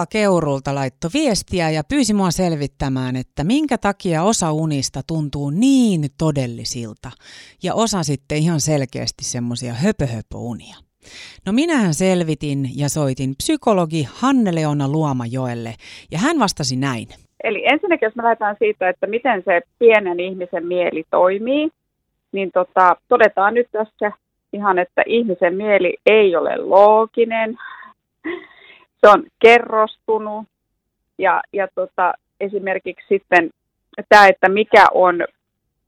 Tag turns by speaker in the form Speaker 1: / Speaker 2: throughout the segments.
Speaker 1: Ulla Keurulta laitto viestiä ja pyysi mua selvittämään, että minkä takia osa unista tuntuu niin todellisilta ja osa sitten ihan selkeästi semmoisia höpöhöpöunia. No minähän selvitin ja soitin psykologi Hanne-Leona Luomajoelle ja hän vastasi näin.
Speaker 2: Eli ensinnäkin, jos me lähdetään siitä, että miten se pienen ihmisen mieli toimii, niin tota, todetaan nyt tässä ihan, että ihmisen mieli ei ole looginen, se on kerrostunut ja, ja tota, esimerkiksi sitten tämä, että mikä on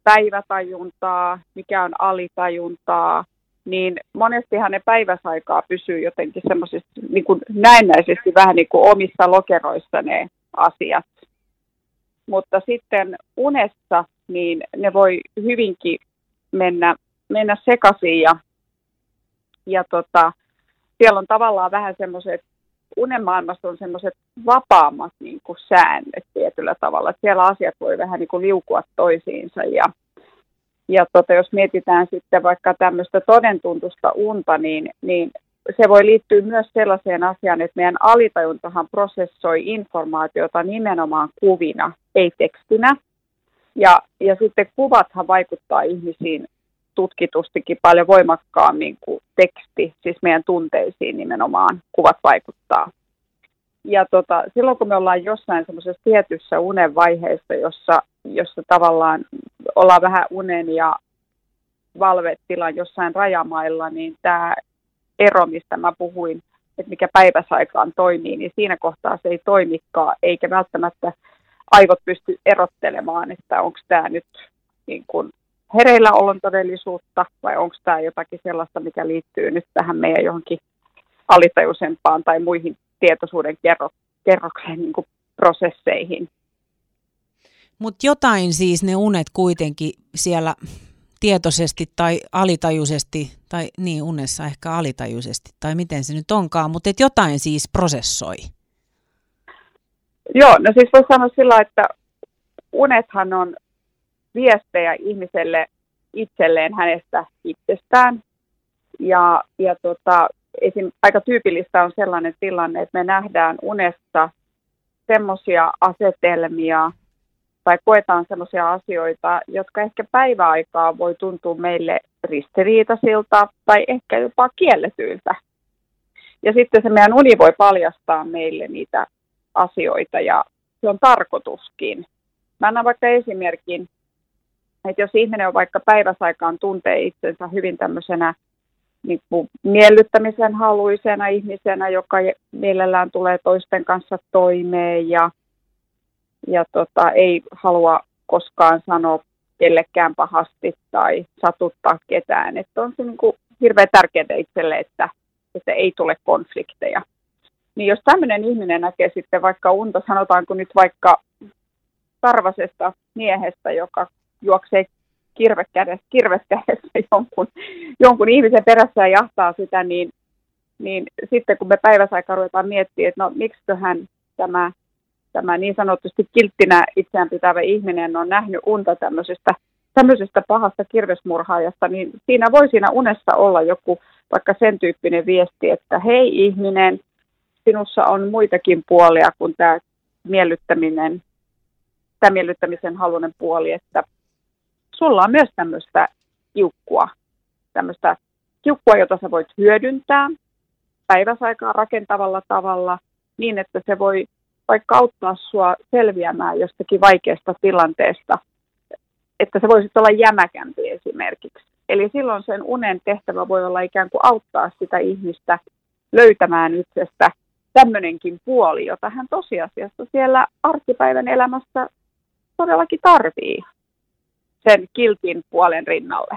Speaker 2: päivätajuntaa, mikä on alitajuntaa, niin monestihan ne päiväsaikaa pysyy jotenkin semmoisesti niin kuin näennäisesti vähän niin kuin omissa lokeroissa ne asiat. Mutta sitten unessa, niin ne voi hyvinkin mennä, mennä sekaisin ja, ja tota, siellä on tavallaan vähän semmoiset, unenmaailmassa on semmoiset vapaammat niin kuin säännöt tietyllä tavalla, että siellä asiat voi vähän niin kuin liukua toisiinsa ja, ja tota, jos mietitään sitten vaikka tämmöistä todentuntusta unta, niin, niin se voi liittyä myös sellaiseen asiaan, että meidän alitajuntahan prosessoi informaatiota nimenomaan kuvina, ei tekstinä. Ja, ja sitten kuvathan vaikuttaa ihmisiin tutkitustikin paljon voimakkaammin kuin teksti, siis meidän tunteisiin nimenomaan kuvat vaikuttaa. Ja tota, silloin kun me ollaan jossain semmoisessa tietyssä unen vaiheessa, jossa, jossa tavallaan ollaan vähän unen ja valvetilan jossain rajamailla, niin tämä ero, mistä mä puhuin, että mikä päiväsaikaan toimii, niin siinä kohtaa se ei toimikaan, eikä välttämättä aivot pysty erottelemaan, että onko tämä nyt niin kuin hereillä olon todellisuutta vai onko tämä jotakin sellaista, mikä liittyy nyt tähän meidän johonkin alitajuisempaan tai muihin tietoisuuden kerro, kerrokseen niin kuin prosesseihin.
Speaker 1: Mutta jotain siis ne unet kuitenkin siellä tietoisesti tai alitajuisesti, tai niin unessa ehkä alitajuisesti, tai miten se nyt onkaan, mutta et jotain siis prosessoi.
Speaker 2: Joo, no siis voisi sanoa sillä, että unethan on viestejä ihmiselle itselleen hänestä itsestään. Ja, ja tota, esim, aika tyypillistä on sellainen tilanne, että me nähdään unessa semmoisia asetelmia tai koetaan semmoisia asioita, jotka ehkä päiväaikaa voi tuntua meille ristiriitaisilta tai ehkä jopa kielletyiltä. Ja sitten se meidän uni voi paljastaa meille niitä asioita ja se on tarkoituskin. Mä annan vaikka esimerkin että jos ihminen on vaikka päiväsaikaan tuntee itsensä hyvin tämmöisenä niin kuin miellyttämisen haluisena ihmisenä, joka mielellään tulee toisten kanssa toimeen ja, ja tota, ei halua koskaan sanoa kellekään pahasti tai satuttaa ketään. Että on se niin kuin hirveän tärkeää itselle, että, että ei tule konflikteja. Niin jos tämmöinen ihminen näkee sitten vaikka unta, sanotaanko nyt vaikka tarvasesta miehestä, joka juoksee kirvekädessä, kirveskädessä jonkun, jonkun ihmisen perässä ja jahtaa sitä, niin, niin sitten kun me päiväsaikaan ruvetaan miettimään, että no miksiköhän tämä, tämä niin sanotusti kilttinä itseään pitävä ihminen on nähnyt unta tämmöisestä, tämmöisestä pahasta kirvesmurhaajasta, niin siinä voi siinä unessa olla joku vaikka sen tyyppinen viesti, että hei ihminen, sinussa on muitakin puolia kuin tämä miellyttäminen, tämä miellyttämisen halunen puoli, että sulla on myös tämmöistä kiukkua, tämmöistä kiukkua, jota sä voit hyödyntää päiväsaikaa rakentavalla tavalla niin, että se voi vaikka auttaa sua selviämään jostakin vaikeasta tilanteesta, että se voisi olla jämäkämpi esimerkiksi. Eli silloin sen unen tehtävä voi olla ikään kuin auttaa sitä ihmistä löytämään itsestä tämmöinenkin puoli, jota hän tosiasiassa siellä arkipäivän elämässä todellakin tarvii sen kiltin puolen rinnalle.